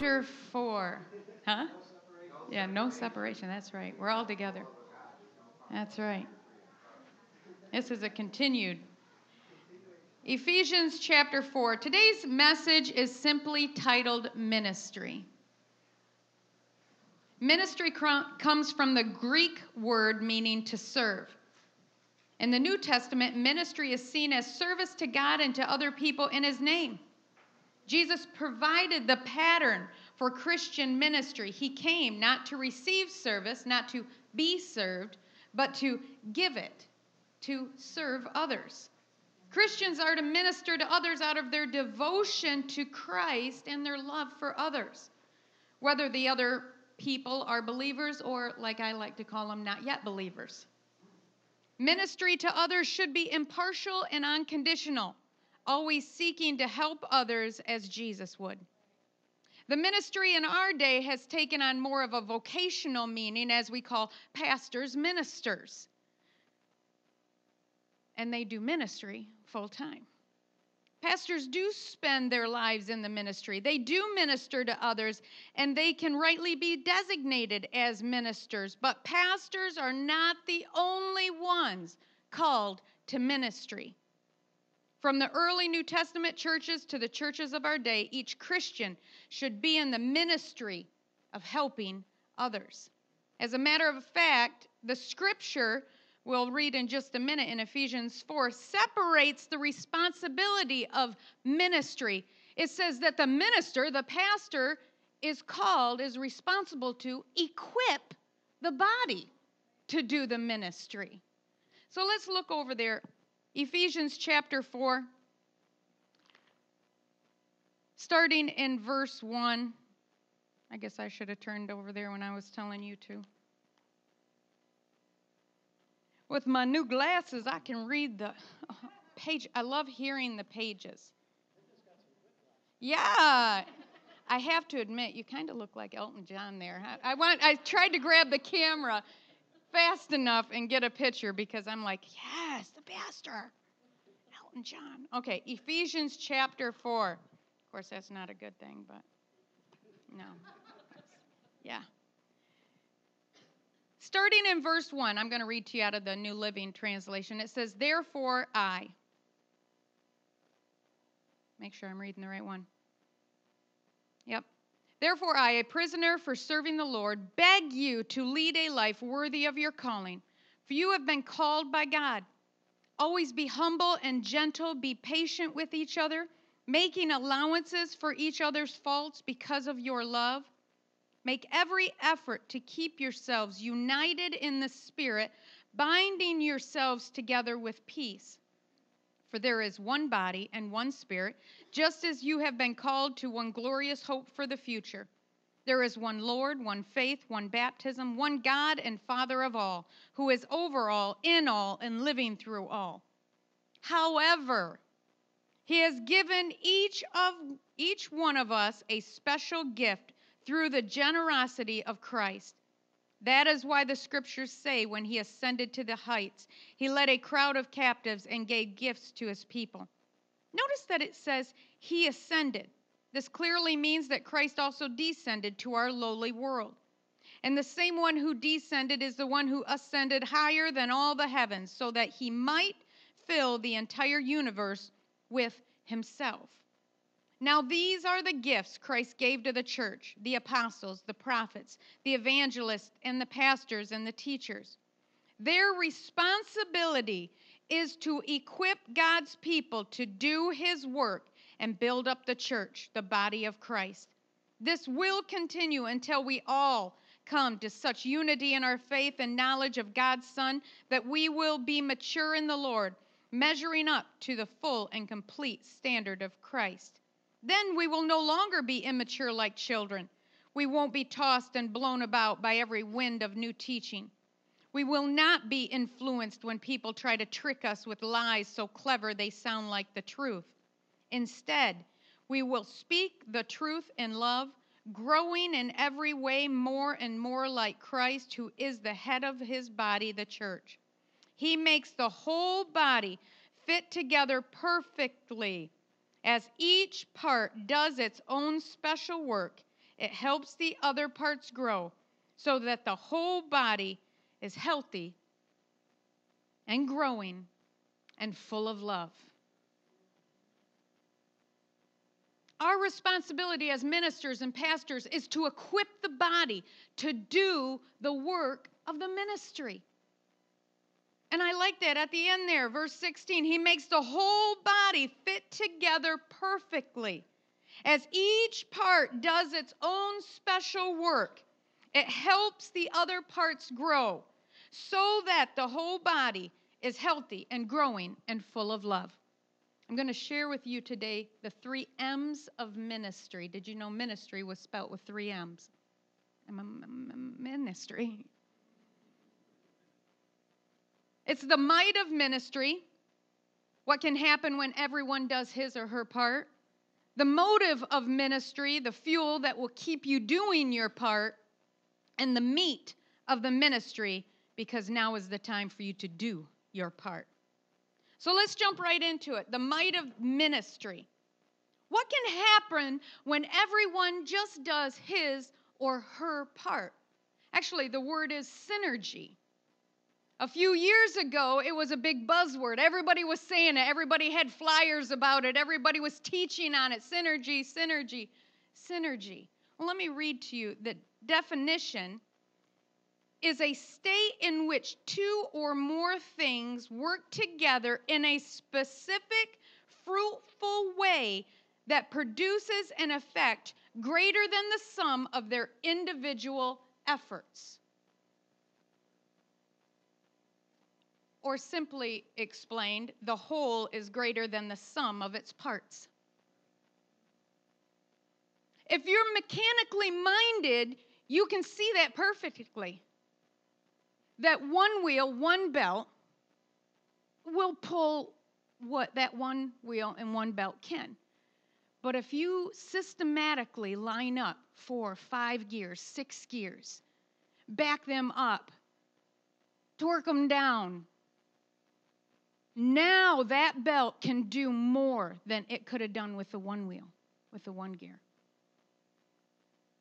chapter 4. Huh? Yeah, no separation. That's right. We're all together. That's right. This is a continued. Ephesians chapter 4. Today's message is simply titled Ministry. Ministry comes from the Greek word meaning to serve. In the New Testament, ministry is seen as service to God and to other people in His name. Jesus provided the pattern for Christian ministry. He came not to receive service, not to be served, but to give it, to serve others. Christians are to minister to others out of their devotion to Christ and their love for others, whether the other people are believers or, like I like to call them, not yet believers. Ministry to others should be impartial and unconditional always seeking to help others as Jesus would. The ministry in our day has taken on more of a vocational meaning, as we call pastors ministers. And they do ministry full time. Pastors do spend their lives in the ministry. They do minister to others, and they can rightly be designated as ministers. But pastors are not the only ones called to ministry. From the early New Testament churches to the churches of our day, each Christian should be in the ministry of helping others. As a matter of fact, the scripture we'll read in just a minute in Ephesians 4 separates the responsibility of ministry. It says that the minister, the pastor, is called, is responsible to equip the body to do the ministry. So let's look over there Ephesians chapter 4, starting in verse 1. I guess I should have turned over there when I was telling you to. With my new glasses, I can read the page. I love hearing the pages. Yeah. I have to admit, you kind of look like Elton John there. I, I, want, I tried to grab the camera fast enough and get a picture because I'm like, yes, the pastor. Elton John. Okay, Ephesians chapter 4. Of course, that's not a good thing, but no. Yeah. Starting in verse 1, I'm going to read to you out of the New Living Translation. It says, Therefore I. Make sure I'm reading the right one. Yep. Therefore, I, a prisoner for serving the Lord, beg you to lead a life worthy of your calling, for you have been called by God. Always be humble and gentle, be patient with each other, making allowances for each other's faults because of your love. Make every effort to keep yourselves united in the Spirit, binding yourselves together with peace. For there is one body and one Spirit, just as you have been called to one glorious hope for the future. There is one Lord, one faith, one baptism, one God and Father of all, who is over all, in all, and living through all. However, he has given each of each one of us a special gift through the generosity of Christ. That is why the scriptures say when he ascended to the heights, he led a crowd of captives and gave gifts to his people. Notice that it says he ascended. This clearly means that Christ also descended to our lowly world. And the same one who descended is the one who ascended higher than all the heavens, so that he might fill the entire universe with himself. Now, these are the gifts Christ gave to the church the apostles, the prophets, the evangelists, and the pastors and the teachers. Their responsibility is to equip God's people to do his work and build up the church, the body of Christ. This will continue until we all come to such unity in our faith and knowledge of God's Son that we will be mature in the Lord, measuring up to the full and complete standard of Christ. Then we will no longer be immature like children. We won't be tossed and blown about by every wind of new teaching. We will not be influenced when people try to trick us with lies so clever they sound like the truth. Instead, we will speak the truth in love, growing in every way more and more like Christ, who is the head of his body, the church. He makes the whole body fit together perfectly as each part does its own special work, it helps the other parts grow so that the whole body is healthy and growing and full of love. Our responsibility as ministers and pastors is to equip the body to do the work of the ministry. And I like that at the end there, verse 16. He makes the whole body fit together perfectly. As each part does its own special work, it helps the other parts grow so that the whole body is healthy and growing and full of love. I'm going to share with you today the three M's of ministry. Did you know ministry was spelt with three M's? Ministry. It's the might of ministry, what can happen when everyone does his or her part, the motive of ministry, the fuel that will keep you doing your part, and the meat of the ministry, because now is the time for you to do your part. So let's jump right into it. The might of ministry. What can happen when everyone just does his or her part? Actually, the word is synergy. A few years ago, it was a big buzzword. Everybody was saying it, everybody had flyers about it, everybody was teaching on it. Synergy, synergy, synergy. Well, let me read to you the definition is a state in which two or more things work together in a specific, fruitful way that produces an effect greater than the sum of their individual efforts. Or simply explained, the whole is greater than the sum of its parts. If you're mechanically minded, you can see that perfectly that one wheel, one belt, will pull what that one wheel and one belt can. But if you systematically line up four, five gears, six gears, back them up, torque them down, now that belt can do more than it could have done with the one wheel, with the one gear.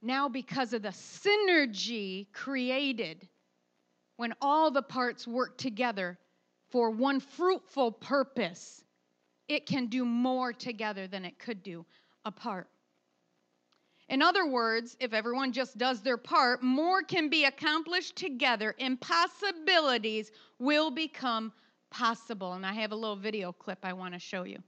Now, because of the synergy created when all the parts work together for one fruitful purpose, it can do more together than it could do apart. In other words, if everyone just does their part, more can be accomplished together. Impossibilities will become possible. And I have a little video clip I want to show you.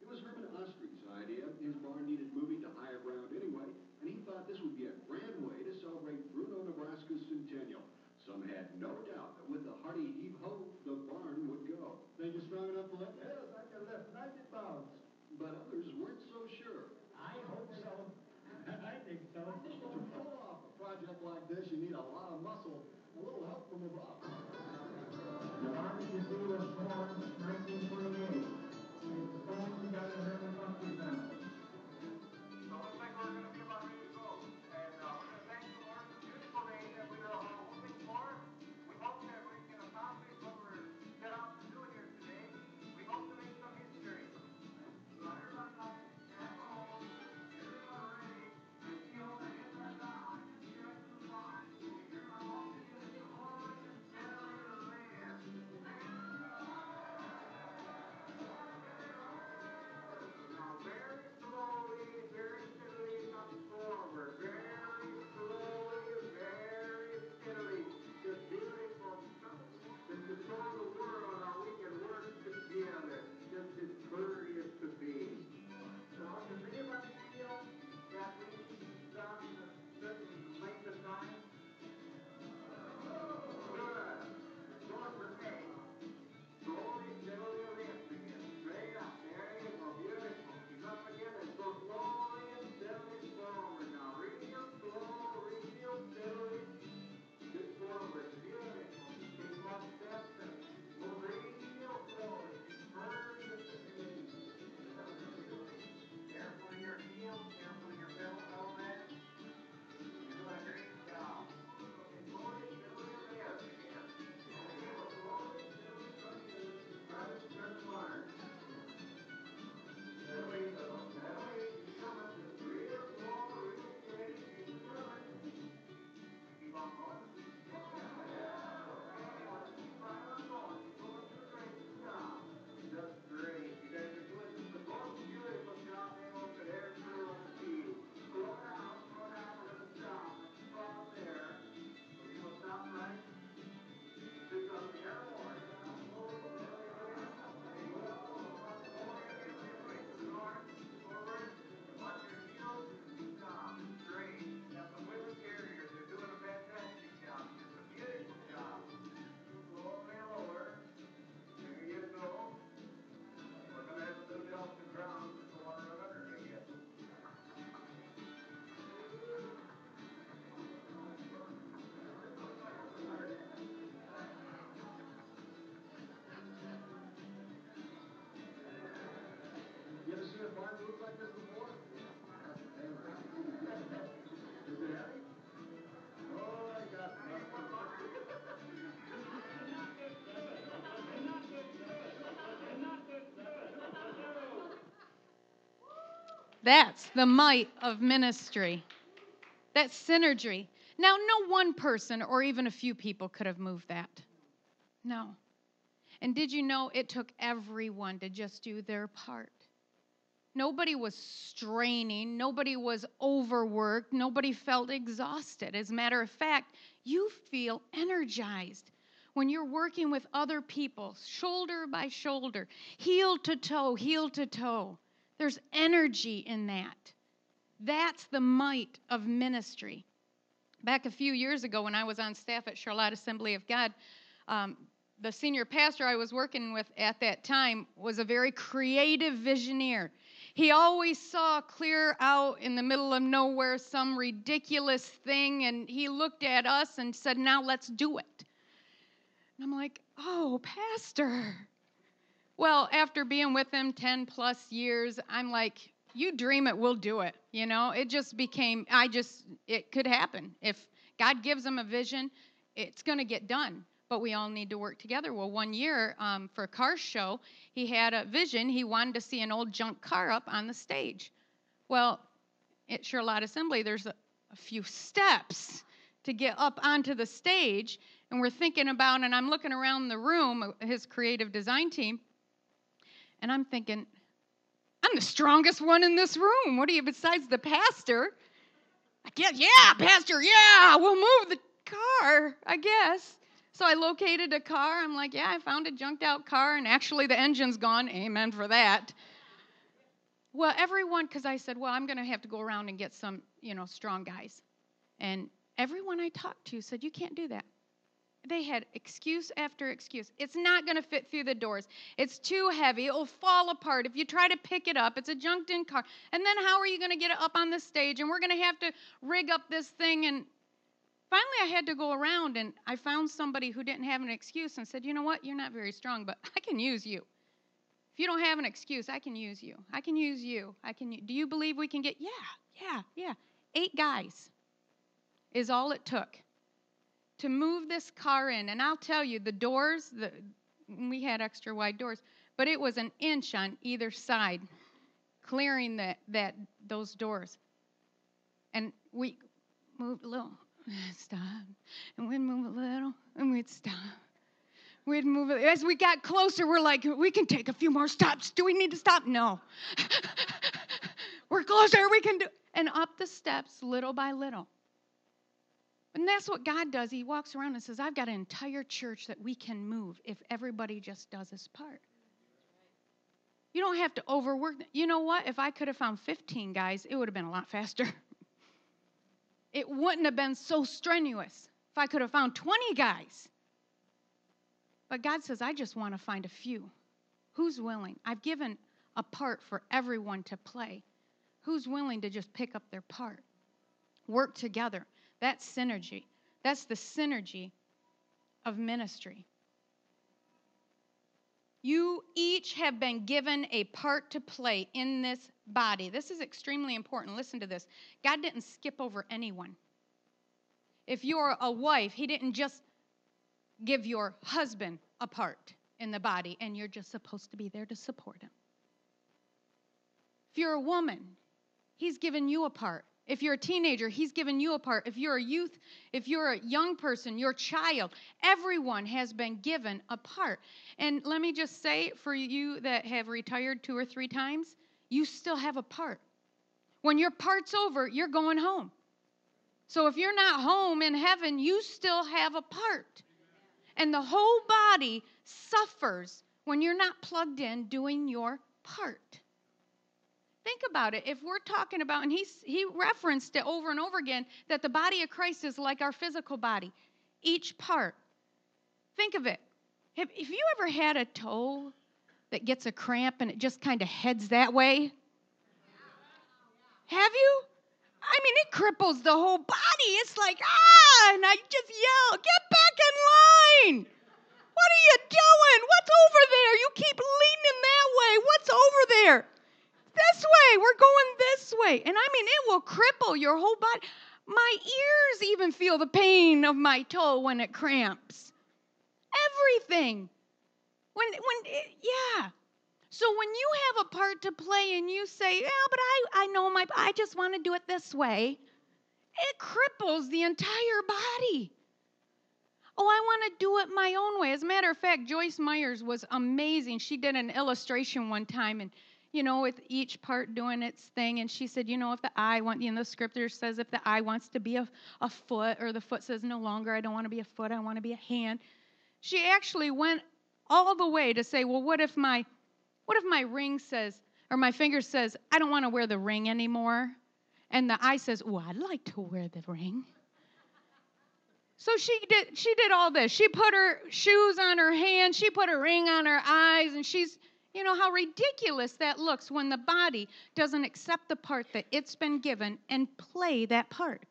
It was Herman Ostry's idea. His bar needed moving to higher ground anyway, and he thought this would be a grand way to celebrate Bruno, Nebraska's centennial. Some had no doubt that with a hearty heave-ho, the barn would go. Think you're strong enough to lift it? Yes, I can lift 90 pounds. But others weren't so sure. I hope so. I think so. To pull off a project like this, you need a lot of muscle, a little help from above. The see was 1928. The same we That's the might of ministry. That synergy. Now, no one person or even a few people could have moved that. No. And did you know it took everyone to just do their part? Nobody was straining. Nobody was overworked. Nobody felt exhausted. As a matter of fact, you feel energized when you're working with other people, shoulder by shoulder, heel to toe, heel to toe. There's energy in that. That's the might of ministry. Back a few years ago, when I was on staff at Charlotte Assembly of God, um, the senior pastor I was working with at that time was a very creative visioneer. He always saw clear out in the middle of nowhere some ridiculous thing, and he looked at us and said, Now let's do it. And I'm like, Oh, Pastor. Well, after being with him 10 plus years, I'm like, You dream it, we'll do it. You know, it just became, I just, it could happen. If God gives him a vision, it's going to get done but we all need to work together. Well, one year um, for a car show, he had a vision. He wanted to see an old junk car up on the stage. Well, at Charlotte Assembly, there's a, a few steps to get up onto the stage. And we're thinking about, and I'm looking around the room, his creative design team, and I'm thinking, I'm the strongest one in this room. What are you besides the pastor? I guess, yeah, pastor, yeah, we'll move the car, I guess. So I located a car. I'm like, yeah, I found a junked out car, and actually the engine's gone. Amen for that. Well, everyone, because I said, well, I'm going to have to go around and get some, you know, strong guys. And everyone I talked to said, you can't do that. They had excuse after excuse. It's not going to fit through the doors. It's too heavy. It'll fall apart. If you try to pick it up, it's a junked in car. And then how are you going to get it up on the stage? And we're going to have to rig up this thing. And finally I had to go around and I found somebody who didn't have an excuse and said, You know what? You're not very strong, but I can use you. If you don't have an excuse, I can use you. I can use you. I can. Do you believe we can get? Yeah, yeah, yeah. Eight guys is all it took to move this car in. And I'll tell you, the doors, the, we had extra wide doors, but it was an inch on either side, clearing that that those doors. And we moved a little stop. And we'd move a little, and we'd stop. We'd move it. As we got closer, we're like, we can take a few more stops. Do we need to stop? No. we're closer, we can do. And up the steps, little by little. And that's what God does. He walks around and says, I've got an entire church that we can move if everybody just does his part. You don't have to overwork. You know what? If I could have found 15 guys, it would have been a lot faster. it wouldn't have been so strenuous if I could have found 20 guys. But God says, I just want to find a few. Who's willing? I've given a part for everyone to play. Who's willing to just pick up their part? Work together. That's synergy. That's the synergy of ministry. You each have been given a part to play in this body. This is extremely important. Listen to this God didn't skip over anyone. If you're a wife, He didn't just give your husband a part in the body and you're just supposed to be there to support him. If you're a woman, He's given you a part. If you're a teenager, he's given you a part. If you're a youth, if you're a young person, your child, everyone has been given a part. And let me just say for you that have retired two or three times, you still have a part. When your part's over, you're going home. So if you're not home in heaven, you still have a part. And the whole body suffers when you're not plugged in doing your part. Think about it. If we're talking about, and he's, he referenced it over and over again, that the body of Christ is like our physical body, each part. Think of it. Have, have you ever had a toe that gets a cramp and it just kind of heads that way? Have you? I mean, it cripples the whole body. It's like, ah, and I just yell, get back in line. What are you doing? What's over there? You keep leaning that way. What's over there? This way. We're going this way. And I mean, it will cripple your whole body. My ears even feel the pain of my toe when it cramps. Everything. When, when, it, yeah. So when you have a part to play and you say, "Yeah, but I I know my I just want to do it this way." It cripples the entire body. Oh, I want to do it my own way. As a matter of fact, Joyce Myers was amazing. She did an illustration one time and you know, with each part doing its thing. And she said, you know, if the eye want, you know, the scripture says if the eye wants to be a, a foot, or the foot says no longer, I don't want to be a foot, I want to be a hand. She actually went all the way to say, well, what if my, what if my ring says, or my finger says, I don't want to wear the ring anymore, and the eye says, oh, I'd like to wear the ring. So she did she did all this. She put her shoes on her hands, she put a ring on her eyes, and she's you know how ridiculous that looks when the body doesn't accept the part that it's been given and play that part.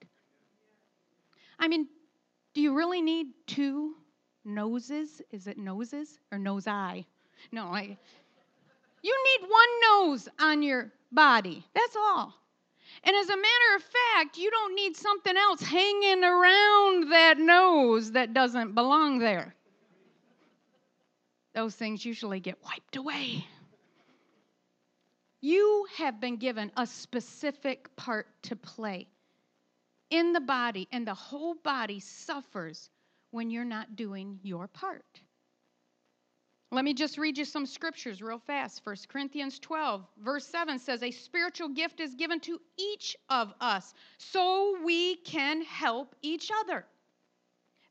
I mean, do you really need two noses? Is it noses or nose eye? No, I. You need one nose on your body. That's all. And as a matter of fact, you don't need something else hanging around that nose that doesn't belong there those things usually get wiped away. You have been given a specific part to play in the body, and the whole body suffers when you're not doing your part. Let me just read you some scriptures real fast. 1 Corinthians 12, verse 7 says, A spiritual gift is given to each of us so we can help each other.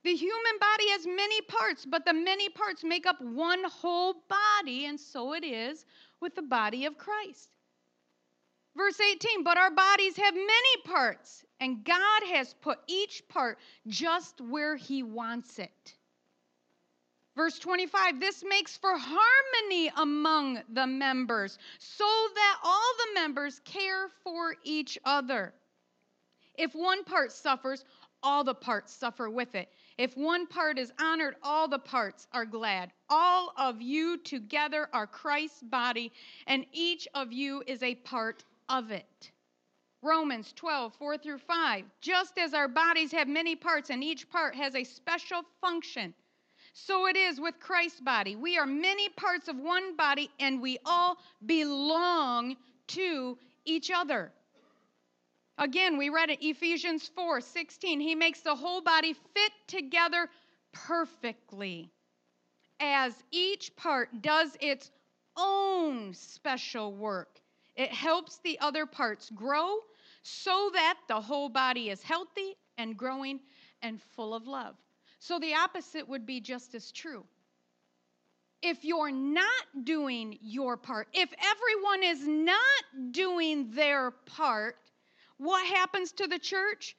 The human body has many parts, but the many parts make up one whole body, and so it is with the body of Christ. Verse 18, but our bodies have many parts, and God has put each part just where He wants it. Verse 25, this makes for harmony among the members, so that all the members care for each other. If one part suffers, all the parts suffer with it. If one part is honored, all the parts are glad. All of you together are Christ's body, and each of you is a part of it. Romans 12, 4 through 5. Just as our bodies have many parts and each part has a special function, so it is with Christ's body. We are many parts of one body, and we all belong to each other. Again, we read it Ephesians 4 16. He makes the whole body fit together perfectly as each part does its own special work. It helps the other parts grow so that the whole body is healthy and growing and full of love. So the opposite would be just as true. If you're not doing your part, if everyone is not doing their part, what happens to the church?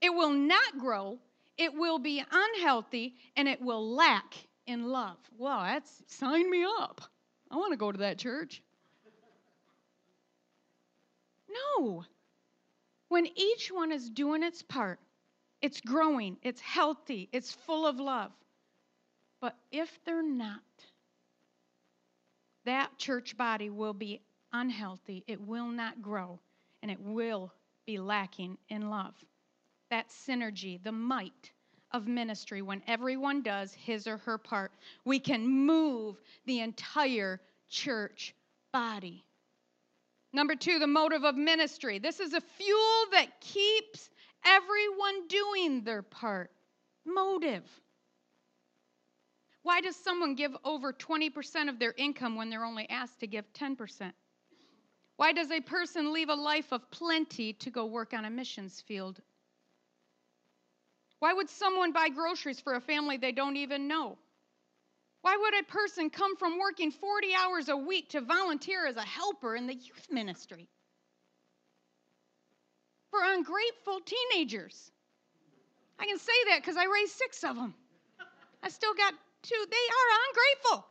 It will not grow, it will be unhealthy, and it will lack in love. Well, that's sign me up. I want to go to that church. No. When each one is doing its part, it's growing, it's healthy, it's full of love. But if they're not, that church body will be unhealthy, it will not grow, and it will be lacking in love. That synergy, the might of ministry, when everyone does his or her part, we can move the entire church body. Number two, the motive of ministry. This is a fuel that keeps everyone doing their part. Motive. Why does someone give over 20% of their income when they're only asked to give 10%? Why does a person leave a life of plenty to go work on a missions field? Why would someone buy groceries for a family they don't even know? Why would a person come from working 40 hours a week to volunteer as a helper in the youth ministry? For ungrateful teenagers. I can say that because I raised six of them. I still got two. They are ungrateful.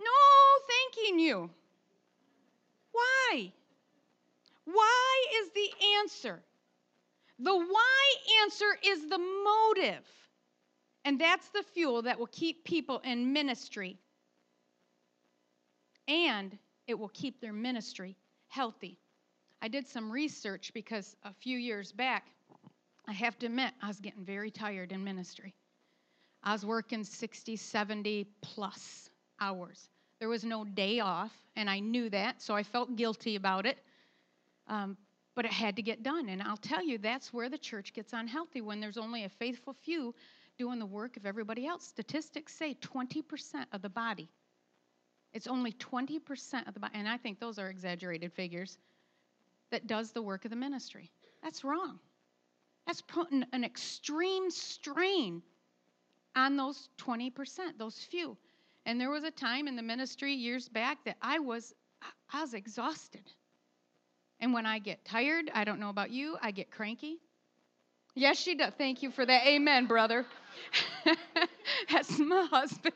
No thanking you. Why? Why is the answer. The why answer is the motive. And that's the fuel that will keep people in ministry. And it will keep their ministry healthy. I did some research because a few years back, I have to admit, I was getting very tired in ministry. I was working 60, 70 plus hours. There was no day off, and I knew that, so I felt guilty about it. Um, but it had to get done. And I'll tell you, that's where the church gets unhealthy when there's only a faithful few doing the work of everybody else. Statistics say 20% of the body. It's only 20% of the body, and I think those are exaggerated figures, that does the work of the ministry. That's wrong. That's putting an extreme strain on those 20%, those few. And there was a time in the ministry years back that I was I was exhausted. And when I get tired, I don't know about you, I get cranky. Yes, she does. Thank you for that. Amen, brother. That's my husband.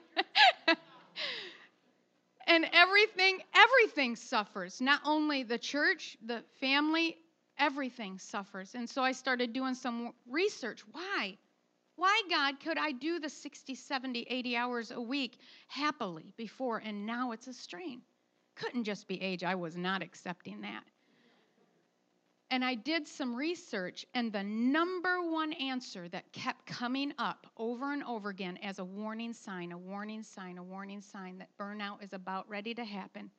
and everything, everything suffers. Not only the church, the family, everything suffers. And so I started doing some research. Why? Why, God, could I do the 60, 70, 80 hours a week happily before and now it's a strain? Couldn't just be age. I was not accepting that. And I did some research, and the number one answer that kept coming up over and over again as a warning sign, a warning sign, a warning sign that burnout is about ready to happen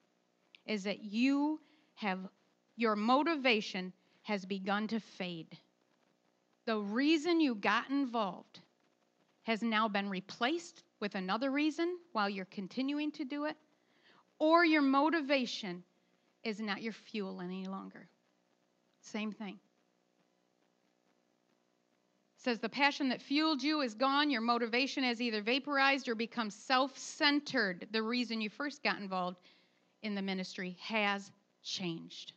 is that you have your motivation has begun to fade. The reason you got involved has now been replaced with another reason while you're continuing to do it, or your motivation is not your fuel any longer. Same thing. It says the passion that fueled you is gone. Your motivation has either vaporized or become self centered. The reason you first got involved in the ministry has changed.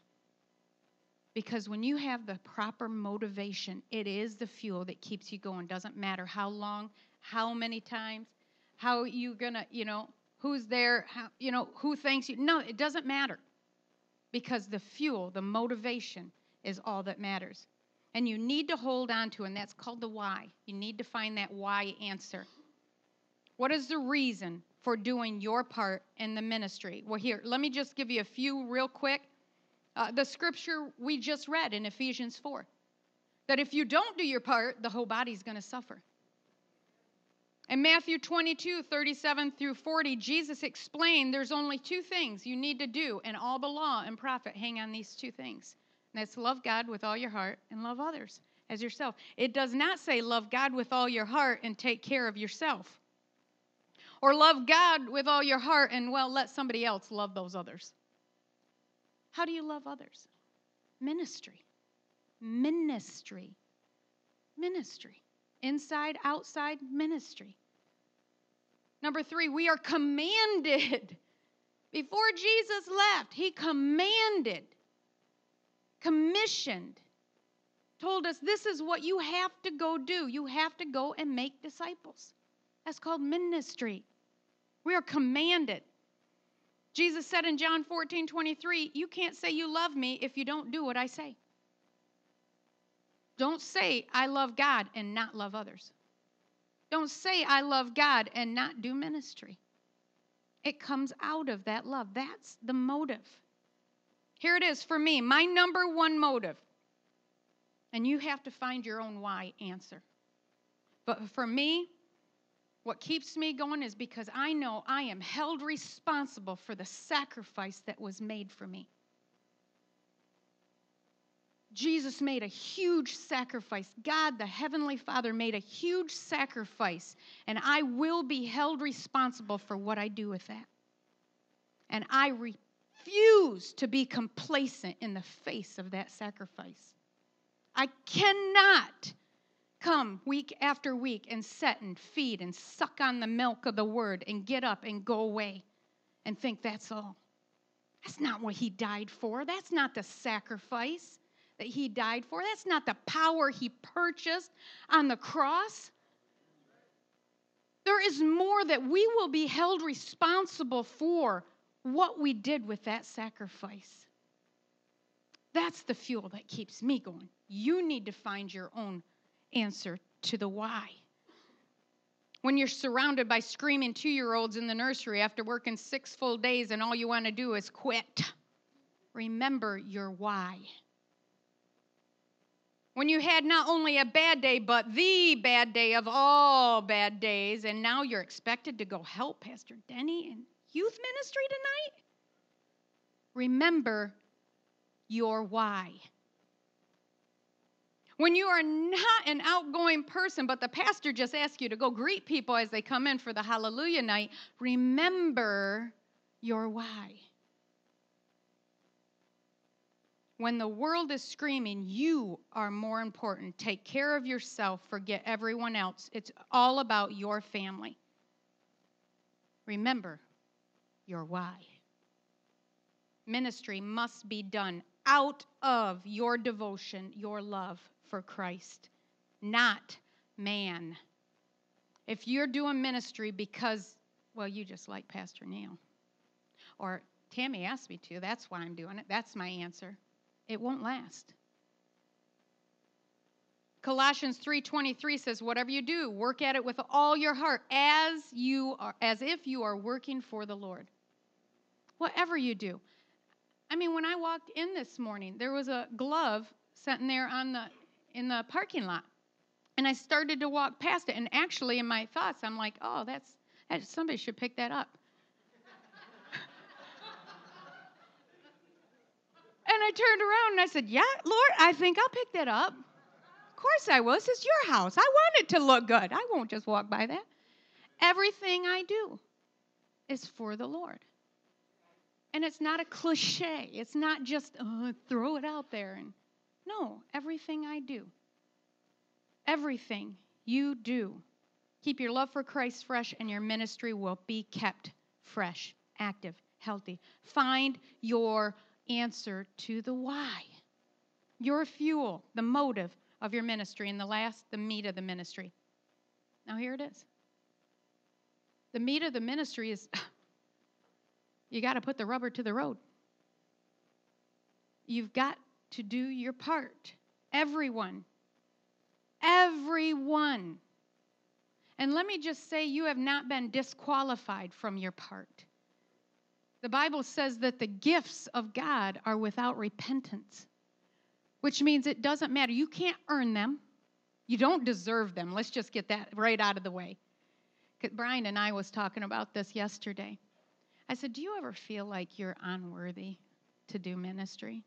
Because when you have the proper motivation, it is the fuel that keeps you going. Doesn't matter how long, how many times, how you're gonna, you know, who's there, how, you know, who thanks you. No, it doesn't matter. Because the fuel, the motivation, is all that matters. And you need to hold on to, and that's called the why. You need to find that why answer. What is the reason for doing your part in the ministry? Well, here, let me just give you a few real quick. Uh, the scripture we just read in Ephesians 4 that if you don't do your part, the whole body's going to suffer. In Matthew 22, 37 through 40, Jesus explained there's only two things you need to do, and all the law and prophet hang on these two things that's love God with all your heart and love others as yourself. It does not say love God with all your heart and take care of yourself. Or love God with all your heart and, well, let somebody else love those others. How do you love others? Ministry. Ministry. Ministry. Inside, outside, ministry. Number three, we are commanded. Before Jesus left, he commanded commissioned, told us this is what you have to go do. You have to go and make disciples. That's called ministry. We are commanded. Jesus said in John 14 23, You can't say you love me if you don't do what I say. Don't say, I love God and not love others. Don't say, I love God and not do ministry. It comes out of that love. That's the motive. Here it is for me, my number one motive. And you have to find your own why answer. But for me, what keeps me going is because I know I am held responsible for the sacrifice that was made for me. Jesus made a huge sacrifice. God, the Heavenly Father, made a huge sacrifice, and I will be held responsible for what I do with that. And I refuse to be complacent in the face of that sacrifice. I cannot come week after week and set and feed and suck on the milk of the word and get up and go away and think that's all. That's not what he died for. That's not the sacrifice that he died for. That's not the power he purchased on the cross. There is more that we will be held responsible for what we did with that sacrifice. That's the fuel that keeps me going. You need to find your own answer to the why. When you're surrounded by screaming two year olds in the nursery after working six full days and all you want to do is quit, remember your why. When you had not only a bad day, but the bad day of all bad days, and now you're expected to go help Pastor Denny in youth ministry tonight? Remember your why. When you are not an outgoing person, but the pastor just asks you to go greet people as they come in for the hallelujah night, remember your why. When the world is screaming, you are more important. Take care of yourself, forget everyone else. It's all about your family. Remember your why. Ministry must be done out of your devotion, your love for Christ, not man. If you're doing ministry because, well, you just like Pastor Neil, or Tammy asked me to, that's why I'm doing it, that's my answer, it won't last. Colossians 3:23 says whatever you do work at it with all your heart as you are as if you are working for the Lord. Whatever you do. I mean when I walked in this morning there was a glove sitting there on the in the parking lot. And I started to walk past it and actually in my thoughts I'm like, "Oh, that's that, somebody should pick that up." and I turned around and I said, "Yeah, Lord, I think I'll pick that up." Of course I will. This is your house. I want it to look good. I won't just walk by that. Everything I do is for the Lord. And it's not a cliche. It's not just oh, throw it out there and no, everything I do. Everything you do. Keep your love for Christ fresh and your ministry will be kept fresh, active, healthy. Find your answer to the why. Your fuel, the motive, of your ministry, and the last, the meat of the ministry. Now, here it is. The meat of the ministry is you got to put the rubber to the road. You've got to do your part. Everyone. Everyone. And let me just say, you have not been disqualified from your part. The Bible says that the gifts of God are without repentance which means it doesn't matter. You can't earn them. You don't deserve them. Let's just get that right out of the way. Brian and I was talking about this yesterday. I said, "Do you ever feel like you're unworthy to do ministry?"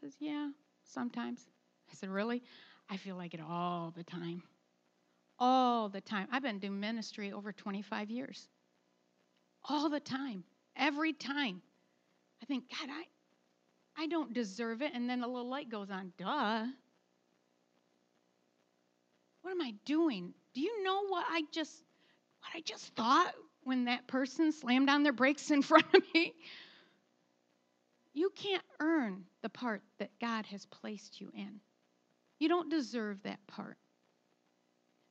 Says, "Yeah, sometimes." I said, "Really?" I feel like it all the time. All the time. I've been doing ministry over 25 years. All the time. Every time. I think, God, I, I don't deserve it. And then a little light goes on. Duh. What am I doing? Do you know what I just what I just thought when that person slammed on their brakes in front of me? You can't earn the part that God has placed you in. You don't deserve that part.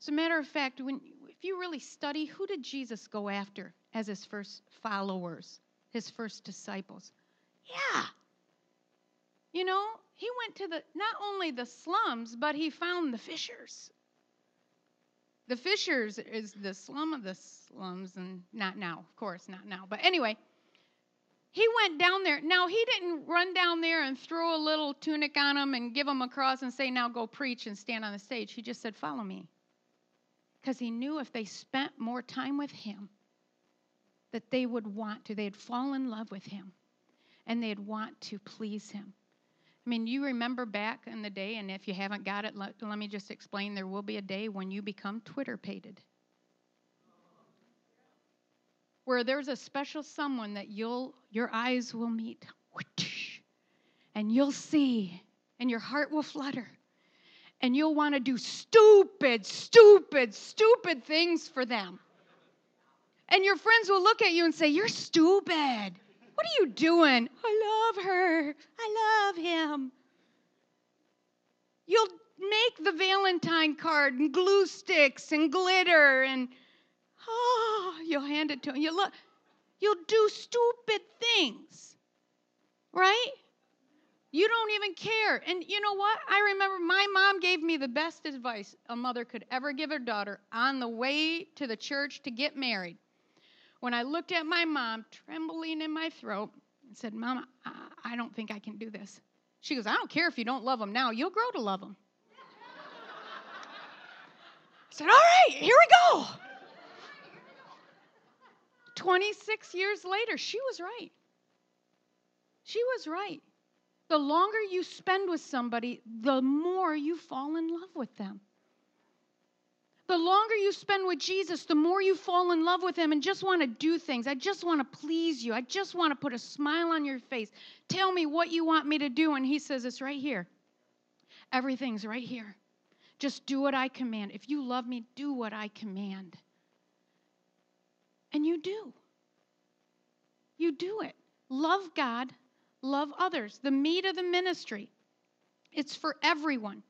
As a matter of fact, when if you really study, who did Jesus go after as his first followers, his first disciples? Yeah, you know, he went to the not only the slums, but he found the fishers. The fishers is the slum of the slums, and not now, of course, not now. But anyway, he went down there. Now, he didn't run down there and throw a little tunic on him and give him a cross and say, Now go preach and stand on the stage. He just said, Follow me. Because he knew if they spent more time with him, that they would want to. They'd fall in love with him and they'd want to please him. I mean, you remember back in the day, and if you haven't got it, let, let me just explain there will be a day when you become Twitter pated. Where there's a special someone that you'll your eyes will meet and you'll see and your heart will flutter and you'll want to do stupid, stupid, stupid things for them. And your friends will look at you and say, You're stupid. What are you doing? I love her. I love him. You'll make the Valentine card and glue sticks and glitter and oh, you'll hand it to him. You'll, look, you'll do stupid things, right? You don't even care. And you know what? I remember my mom gave me the best advice a mother could ever give her daughter on the way to the church to get married when I looked at my mom, trembling in my throat, and said, Mama, I don't think I can do this. She goes, I don't care if you don't love them now, you'll grow to love them. I said, All right, here we go. 26 years later, she was right. She was right. The longer you spend with somebody, the more you fall in love with them. The longer you spend with Jesus, the more you fall in love with Him and just want to do things. I just want to please you. I just want to put a smile on your face. Tell me what you want me to do. And He says, It's right here. Everything's right here. Just do what I command. If you love me, do what I command. And you do. You do it. Love God, love others. The meat of the ministry, it's for everyone.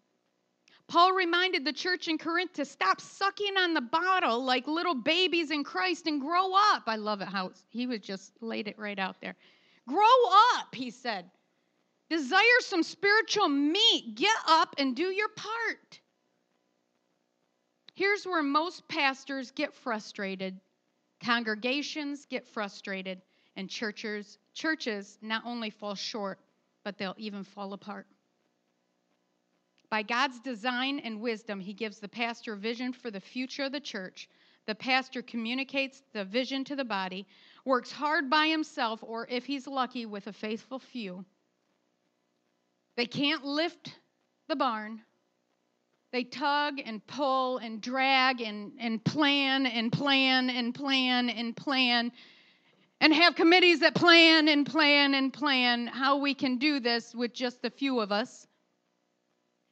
Paul reminded the church in Corinth to stop sucking on the bottle like little babies in Christ and grow up. I love it how he was just laid it right out there. Grow up, he said. Desire some spiritual meat. Get up and do your part. Here's where most pastors get frustrated. Congregations get frustrated and churches churches not only fall short, but they'll even fall apart. By God's design and wisdom, He gives the pastor vision for the future of the church. The pastor communicates the vision to the body, works hard by himself, or if he's lucky, with a faithful few. They can't lift the barn. They tug and pull and drag and, and plan and plan and plan and plan and have committees that plan and plan and plan how we can do this with just a few of us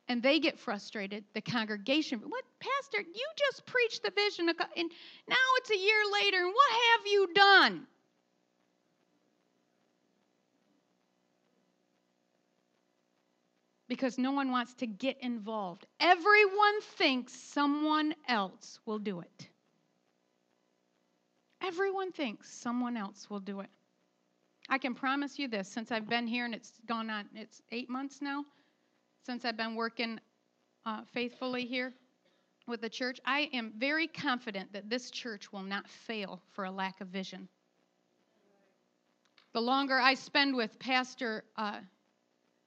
and they get frustrated. The congregation, what, Pastor, you just preached the vision, of, and now it's a year later, and what have you done? Because no one wants to get involved. Everyone thinks someone else will do it. Everyone thinks someone else will do it. I can promise you this since I've been here and it's gone on, it's eight months now since I've been working uh, faithfully here with the church, I am very confident that this church will not fail for a lack of vision. The longer I spend with Pastor uh,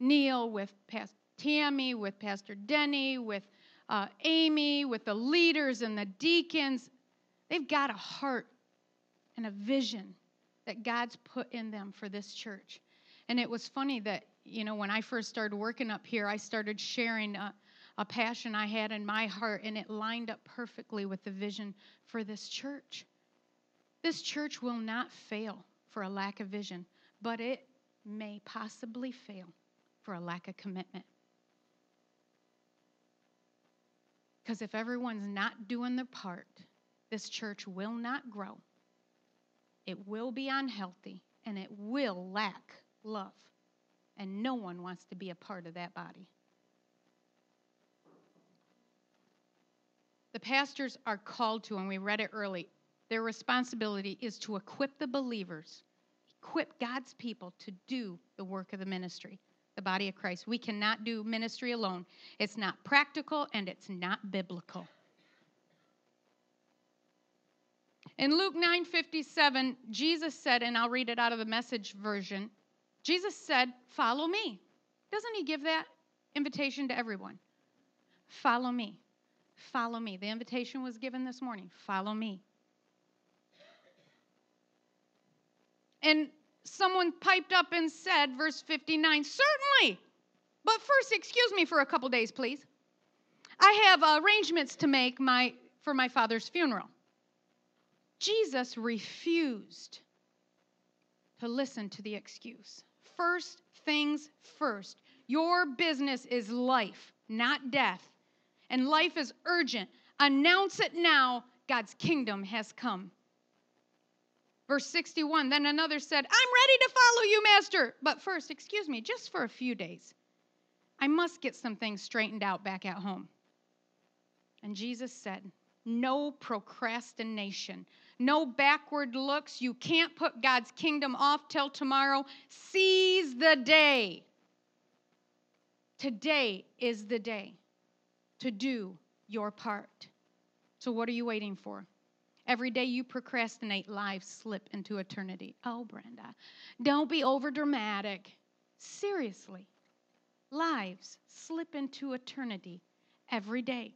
Neil, with Pastor Tammy, with Pastor Denny, with uh, Amy, with the leaders and the deacons, they've got a heart and a vision that God's put in them for this church. And it was funny that you know, when I first started working up here, I started sharing a, a passion I had in my heart, and it lined up perfectly with the vision for this church. This church will not fail for a lack of vision, but it may possibly fail for a lack of commitment. Because if everyone's not doing their part, this church will not grow. It will be unhealthy and it will lack love and no one wants to be a part of that body. The pastors are called to, and we read it early, their responsibility is to equip the believers, equip God's people to do the work of the ministry, the body of Christ. We cannot do ministry alone. It's not practical and it's not biblical. In Luke 9:57, Jesus said, and I'll read it out of the message version, Jesus said, Follow me. Doesn't he give that invitation to everyone? Follow me. Follow me. The invitation was given this morning. Follow me. And someone piped up and said, verse 59, Certainly. But first, excuse me for a couple days, please. I have arrangements to make my, for my father's funeral. Jesus refused to listen to the excuse first things first. Your business is life, not death. And life is urgent. Announce it now. God's kingdom has come. Verse 61 Then another said, I'm ready to follow you, Master. But first, excuse me, just for a few days. I must get some things straightened out back at home. And Jesus said, No procrastination no backward looks. You can't put God's kingdom off till tomorrow. Seize the day. Today is the day to do your part. So, what are you waiting for? Every day you procrastinate, lives slip into eternity. Oh, Brenda, don't be over dramatic. Seriously, lives slip into eternity every day.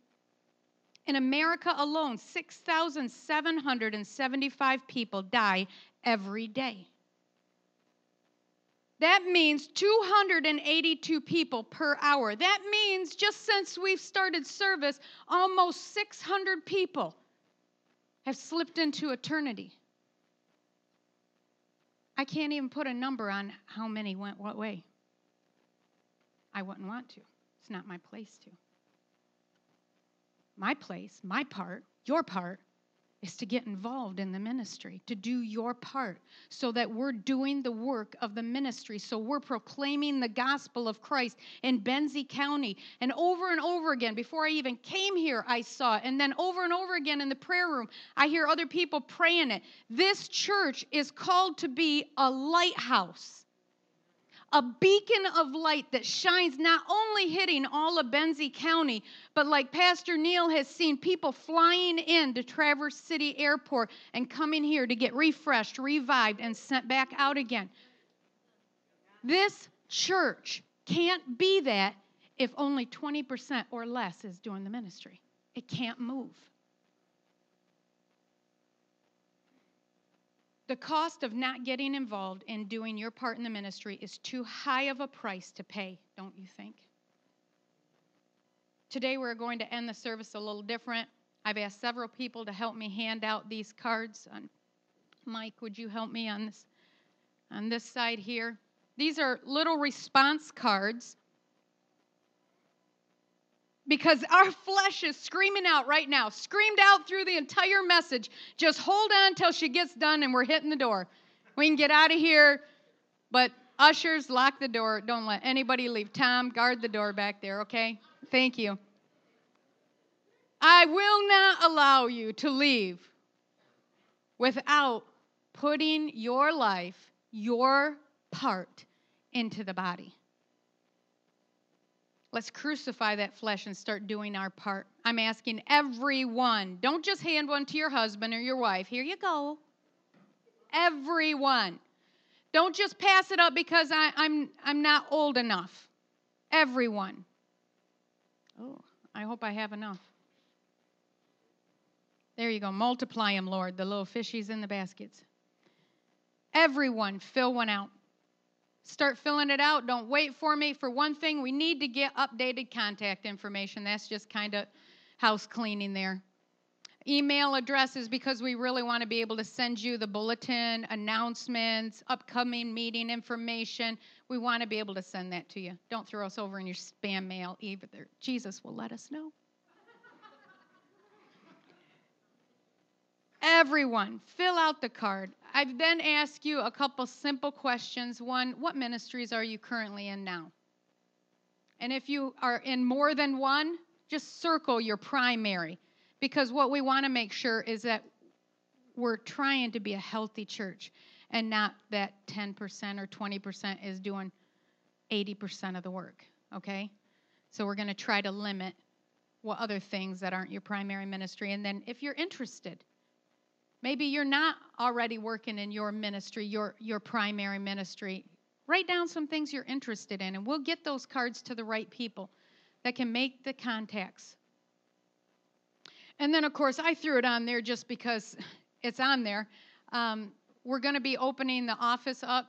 In America alone, 6,775 people die every day. That means 282 people per hour. That means just since we've started service, almost 600 people have slipped into eternity. I can't even put a number on how many went what way. I wouldn't want to. It's not my place to. My place, my part, your part, is to get involved in the ministry, to do your part, so that we're doing the work of the ministry. So we're proclaiming the gospel of Christ in Benzie County. And over and over again, before I even came here, I saw it. And then over and over again in the prayer room, I hear other people praying it. This church is called to be a lighthouse a beacon of light that shines not only hitting all of Benzie County, but like Pastor Neil has seen people flying in to Traverse City Airport and coming here to get refreshed, revived, and sent back out again. This church can't be that if only 20% or less is doing the ministry. It can't move. The cost of not getting involved in doing your part in the ministry is too high of a price to pay, don't you think? Today we're going to end the service a little different. I've asked several people to help me hand out these cards. Mike, would you help me on this on this side here? These are little response cards because our flesh is screaming out right now, screamed out through the entire message. Just hold on till she gets done and we're hitting the door. We can get out of here, but ushers, lock the door. Don't let anybody leave. Tom, guard the door back there, okay? Thank you. I will not allow you to leave without putting your life, your part, into the body. Let's crucify that flesh and start doing our part. I'm asking everyone. Don't just hand one to your husband or your wife. Here you go. Everyone. Don't just pass it up because I, am I'm, I'm not old enough. Everyone. Oh, I hope I have enough. There you go. Multiply them, Lord, the little fishies in the baskets. Everyone, fill one out. Start filling it out. Don't wait for me. For one thing, we need to get updated contact information. That's just kind of house cleaning there. Email addresses because we really want to be able to send you the bulletin, announcements, upcoming meeting information. We want to be able to send that to you. Don't throw us over in your spam mail either. Jesus will let us know. Everyone, fill out the card. I then ask you a couple simple questions. One, what ministries are you currently in now? And if you are in more than one, just circle your primary because what we want to make sure is that we're trying to be a healthy church and not that 10% or 20% is doing 80% of the work, okay? So we're going to try to limit what other things that aren't your primary ministry. And then if you're interested, Maybe you're not already working in your ministry, your, your primary ministry. Write down some things you're interested in, and we'll get those cards to the right people that can make the contacts. And then, of course, I threw it on there just because it's on there. Um, we're going to be opening the office up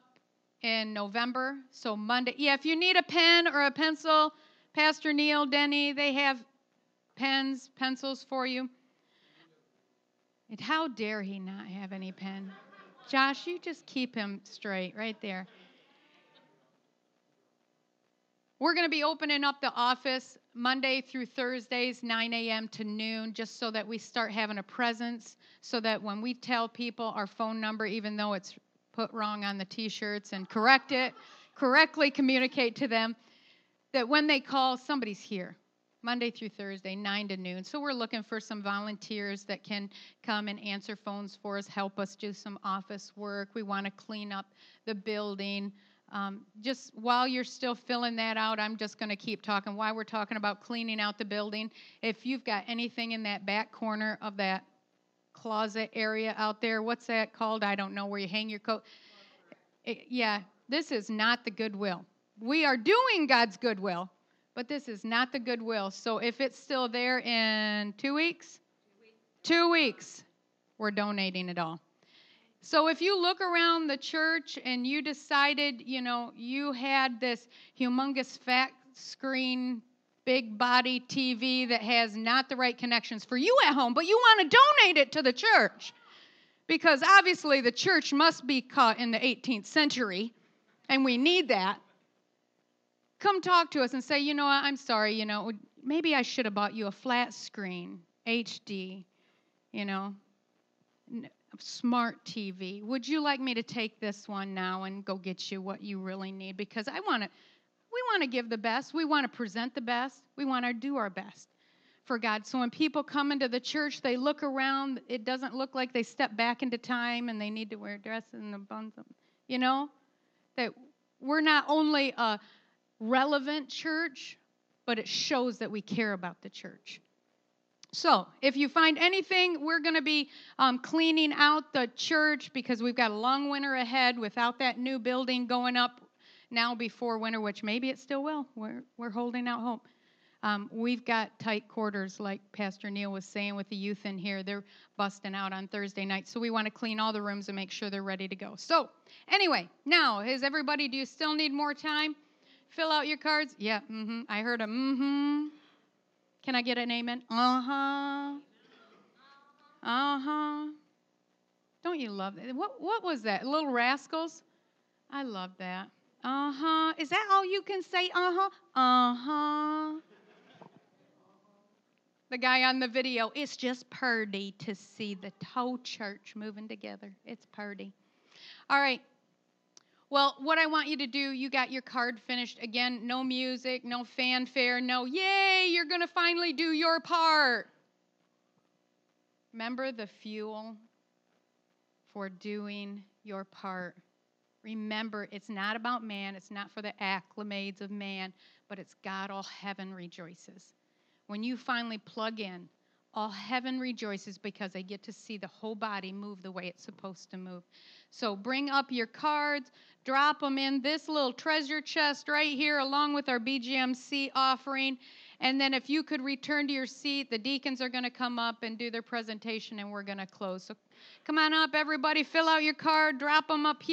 in November. So, Monday. Yeah, if you need a pen or a pencil, Pastor Neil, Denny, they have pens, pencils for you. And how dare he not have any pen? Josh, you just keep him straight right there. We're going to be opening up the office Monday through Thursdays, 9 a.m. to noon, just so that we start having a presence, so that when we tell people our phone number, even though it's put wrong on the t shirts, and correct it, correctly communicate to them, that when they call, somebody's here. Monday through Thursday, 9 to noon. So we're looking for some volunteers that can come and answer phones for us, help us do some office work. We want to clean up the building. Um, just while you're still filling that out, I'm just going to keep talking. While we're talking about cleaning out the building, if you've got anything in that back corner of that closet area out there, what's that called? I don't know, where you hang your coat. It, yeah, this is not the goodwill. We are doing God's goodwill But this is not the Goodwill. So if it's still there in two weeks, two weeks, we're donating it all. So if you look around the church and you decided, you know, you had this humongous fat screen, big body TV that has not the right connections for you at home, but you want to donate it to the church. Because obviously the church must be caught in the 18th century and we need that. Come talk to us and say, you know what, I'm sorry, you know, maybe I should have bought you a flat screen, HD, you know, smart TV. Would you like me to take this one now and go get you what you really need? Because I want to, we want to give the best. We want to present the best. We want to do our best for God. So when people come into the church, they look around. It doesn't look like they step back into time and they need to wear dresses and the buns. You know, that we're not only a relevant church, but it shows that we care about the church. So, if you find anything, we're going to be um, cleaning out the church because we've got a long winter ahead without that new building going up now before winter, which maybe it still will. We're, we're holding out hope. Um, we've got tight quarters, like Pastor Neil was saying, with the youth in here. They're busting out on Thursday night. So, we want to clean all the rooms and make sure they're ready to go. So, anyway, now, is everybody, do you still need more time? Fill out your cards? Yeah, mm-hmm. I heard a mm-hmm. Can I get an amen? Uh huh. Uh huh. Don't you love that? What, what was that? Little Rascals? I love that. Uh huh. Is that all you can say? Uh huh. Uh huh. The guy on the video, it's just purdy to see the whole church moving together. It's purdy. All right. Well, what I want you to do, you got your card finished. Again, no music, no fanfare, no, yay, you're going to finally do your part. Remember the fuel for doing your part. Remember, it's not about man, it's not for the acclamades of man, but it's God, all heaven rejoices. When you finally plug in, all heaven rejoices because they get to see the whole body move the way it's supposed to move. So bring up your cards, drop them in this little treasure chest right here, along with our BGMC offering. And then if you could return to your seat, the deacons are going to come up and do their presentation, and we're going to close. So come on up, everybody, fill out your card, drop them up here.